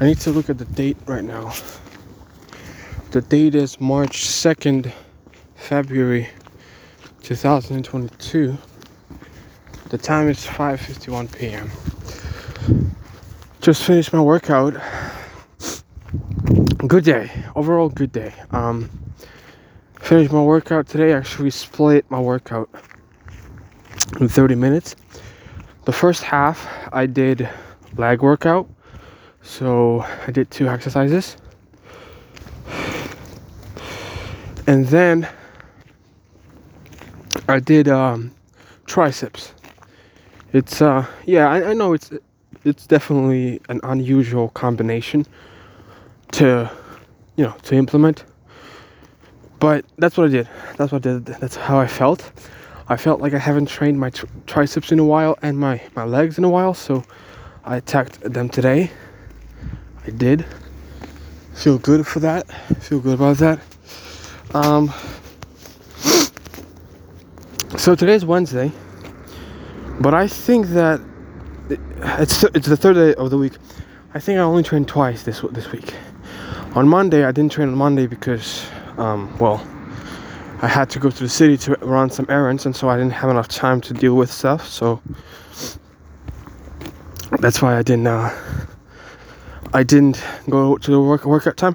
I need to look at the date right now. The date is March 2nd, February 2022. The time is 5:51 p.m. Just finished my workout. Good day. Overall good day. Um finished my workout today. Actually split my workout in 30 minutes. The first half I did leg workout. So I did two exercises. And then I did um, triceps. It's uh yeah, I, I know it's it's definitely an unusual combination to you know to implement. But that's what I did. That's what I did. That's how I felt. I felt like I haven't trained my tri- triceps in a while and my my legs in a while, so I attacked them today. I did. Feel good for that. Feel good about that. Um, so today's Wednesday, but I think that it's it's the third day of the week. I think I only trained twice this this week. On Monday, I didn't train on Monday because, um, well, I had to go to the city to run some errands, and so I didn't have enough time to deal with stuff. So that's why I didn't. Uh, I didn't go to the work workout time,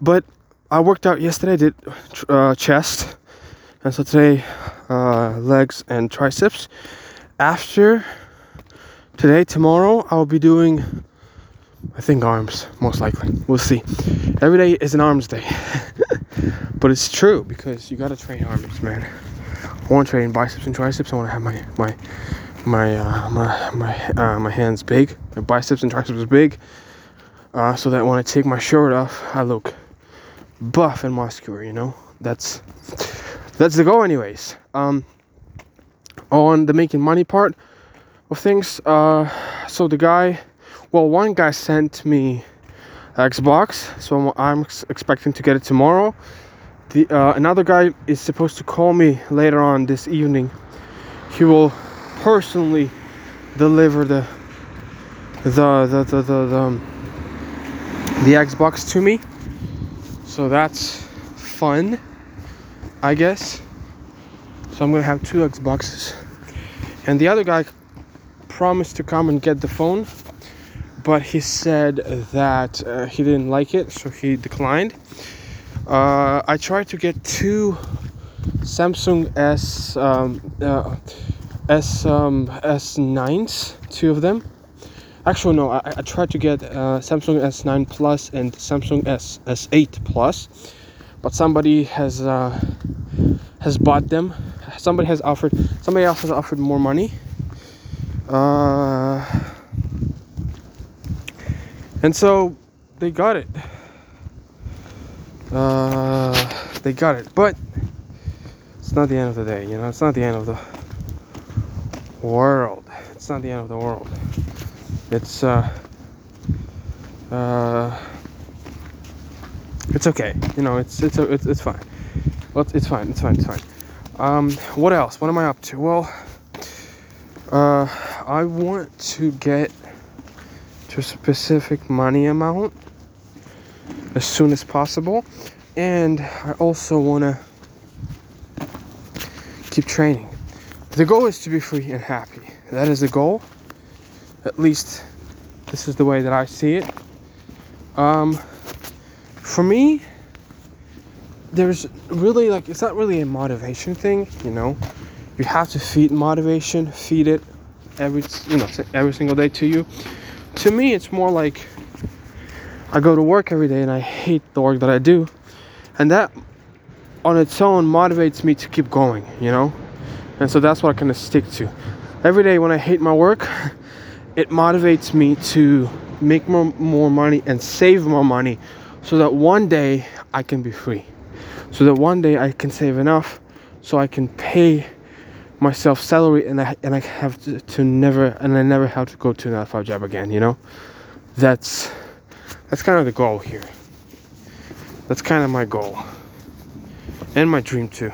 but I worked out yesterday. I did uh, chest, and so today uh, legs and triceps. After today, tomorrow, I'll be doing. I think arms, most likely. We'll see. Every day is an arms day, but it's true because you gotta train arms, man. I want to train biceps and triceps. I want to have my my my uh, my my uh, my hands big, my biceps and triceps big, uh, so that when I take my shirt off, I look buff and muscular. You know, that's that's the goal, anyways. Um, on the making money part of things, uh, so the guy, well, one guy sent me Xbox, so I'm, I'm expecting to get it tomorrow. The uh, another guy is supposed to call me later on this evening. He will personally deliver the the the the the, the, um, the Xbox to me. So that's fun, I guess. So I'm gonna have two Xboxes. And the other guy promised to come and get the phone, but he said that uh, he didn't like it, so he declined. Uh, I tried to get two Samsung S um, uh, S um, S9s, two of them. Actually, no, I, I tried to get uh, Samsung S9 Plus and Samsung S S8 Plus, but somebody has uh, has bought them. Somebody has offered. Somebody else has offered more money. Uh, and so they got it. Uh, they got it, but it's not the end of the day. You know, it's not the end of the world. It's not the end of the world. It's uh uh it's okay. You know, it's it's it's, it's fine. Well, it's fine. It's fine. It's fine. Um, what else? What am I up to? Well, uh, I want to get to a specific money amount as soon as possible, and I also want to keep training. The goal is to be free and happy. That is the goal. At least this is the way that I see it. Um, for me, there's really like it's not really a motivation thing, you know. You have to feed motivation, feed it every you know every single day to you. To me, it's more like I go to work every day and I hate the work that I do, and that on its own motivates me to keep going, you know. And so that's what I kind of stick to. Every day when I hate my work, it motivates me to make more, more money and save more money so that one day I can be free. So that one day I can save enough so I can pay myself salary and I and I have to, to never and I never have to go to another five job again, you know? That's that's kind of the goal here. That's kind of my goal. And my dream too.